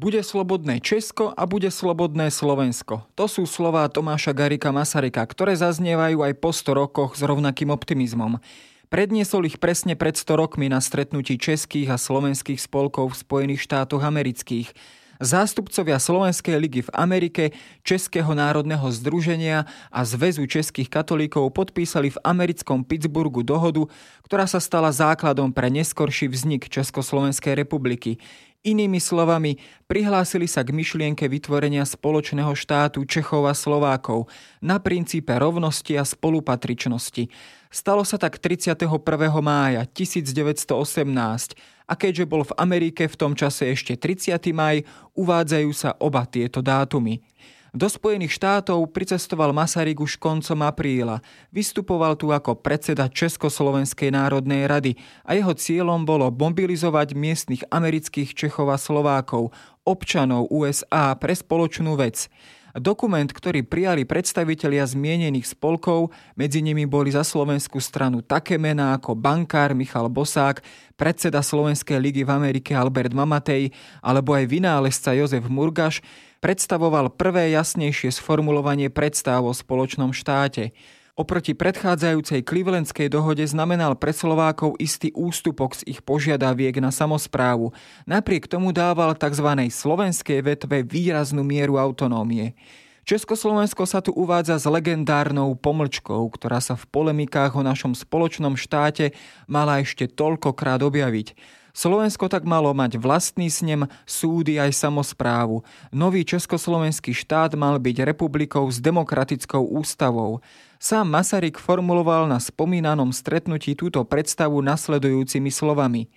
Bude slobodné Česko a bude slobodné Slovensko. To sú slová Tomáša Garika Masarika, ktoré zaznievajú aj po 100 rokoch s rovnakým optimizmom. Predniesol ich presne pred 100 rokmi na stretnutí českých a slovenských spolkov v Spojených štátoch amerických. Zástupcovia Slovenskej ligy v Amerike, Českého národného združenia a Zväzu českých katolíkov podpísali v americkom Pittsburghu dohodu, ktorá sa stala základom pre neskorší vznik Československej republiky. Inými slovami, prihlásili sa k myšlienke vytvorenia spoločného štátu Čechov a Slovákov na princípe rovnosti a spolupatričnosti. Stalo sa tak 31. mája 1918 a keďže bol v Amerike v tom čase ešte 30. maj, uvádzajú sa oba tieto dátumy. Do Spojených štátov pricestoval Masaryk už koncom apríla. Vystupoval tu ako predseda Československej národnej rady a jeho cieľom bolo mobilizovať miestnych amerických Čechov a Slovákov, občanov USA pre spoločnú vec. Dokument, ktorý prijali predstavitelia zmienených spolkov, medzi nimi boli za slovenskú stranu také mená ako bankár Michal Bosák, predseda Slovenskej ligy v Amerike Albert Mamatej alebo aj vynálezca Jozef Murgaš, predstavoval prvé jasnejšie sformulovanie predstav o spoločnom štáte. Oproti predchádzajúcej Clevelandskej dohode znamenal pre Slovákov istý ústupok z ich požiadaviek na samozprávu. Napriek tomu dával tzv. slovenskej vetve výraznú mieru autonómie. Československo sa tu uvádza s legendárnou pomlčkou, ktorá sa v polemikách o našom spoločnom štáte mala ešte toľkokrát objaviť. Slovensko tak malo mať vlastný snem, súdy aj samozprávu. Nový československý štát mal byť republikou s demokratickou ústavou. Sám Masaryk formuloval na spomínanom stretnutí túto predstavu nasledujúcimi slovami.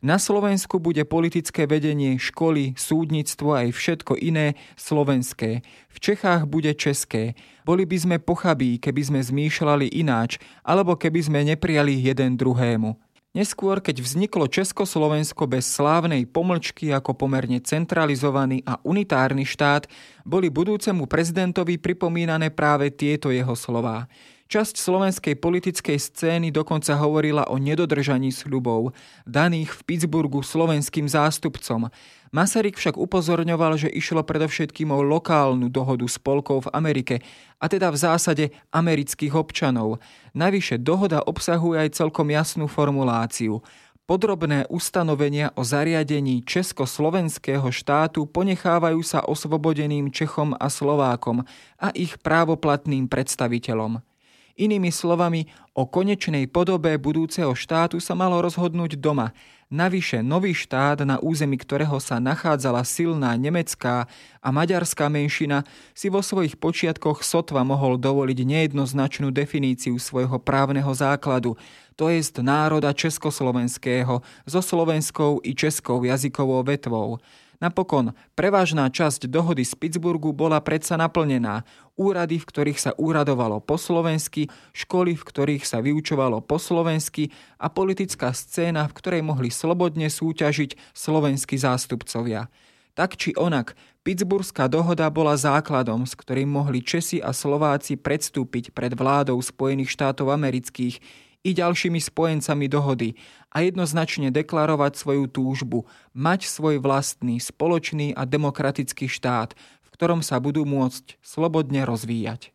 Na Slovensku bude politické vedenie školy, súdnictvo aj všetko iné slovenské. V Čechách bude české. Boli by sme pochabí, keby sme zmýšľali ináč, alebo keby sme neprijali jeden druhému. Neskôr, keď vzniklo Československo bez slávnej pomlčky ako pomerne centralizovaný a unitárny štát, boli budúcemu prezidentovi pripomínané práve tieto jeho slová. Časť slovenskej politickej scény dokonca hovorila o nedodržaní sľubov, daných v Pittsburghu slovenským zástupcom. Masaryk však upozorňoval, že išlo predovšetkým o lokálnu dohodu spolkov v Amerike, a teda v zásade amerických občanov. Navyše dohoda obsahuje aj celkom jasnú formuláciu. Podrobné ustanovenia o zariadení československého štátu ponechávajú sa osvobodeným Čechom a Slovákom a ich právoplatným predstaviteľom. Inými slovami, o konečnej podobe budúceho štátu sa malo rozhodnúť doma. Navyše nový štát, na území ktorého sa nachádzala silná nemecká a maďarská menšina, si vo svojich počiatkoch sotva mohol dovoliť nejednoznačnú definíciu svojho právneho základu, to jest národa československého so slovenskou i českou jazykovou vetvou. Napokon, prevažná časť dohody z Pittsburghu bola predsa naplnená. Úrady, v ktorých sa úradovalo po slovensky, školy, v ktorých sa vyučovalo po slovensky a politická scéna, v ktorej mohli slobodne súťažiť slovenskí zástupcovia. Tak či onak, Pittsburghská dohoda bola základom, s ktorým mohli Česi a Slováci predstúpiť pred vládou Spojených štátov amerických i ďalšími spojencami dohody a jednoznačne deklarovať svoju túžbu mať svoj vlastný, spoločný a demokratický štát, v ktorom sa budú môcť slobodne rozvíjať.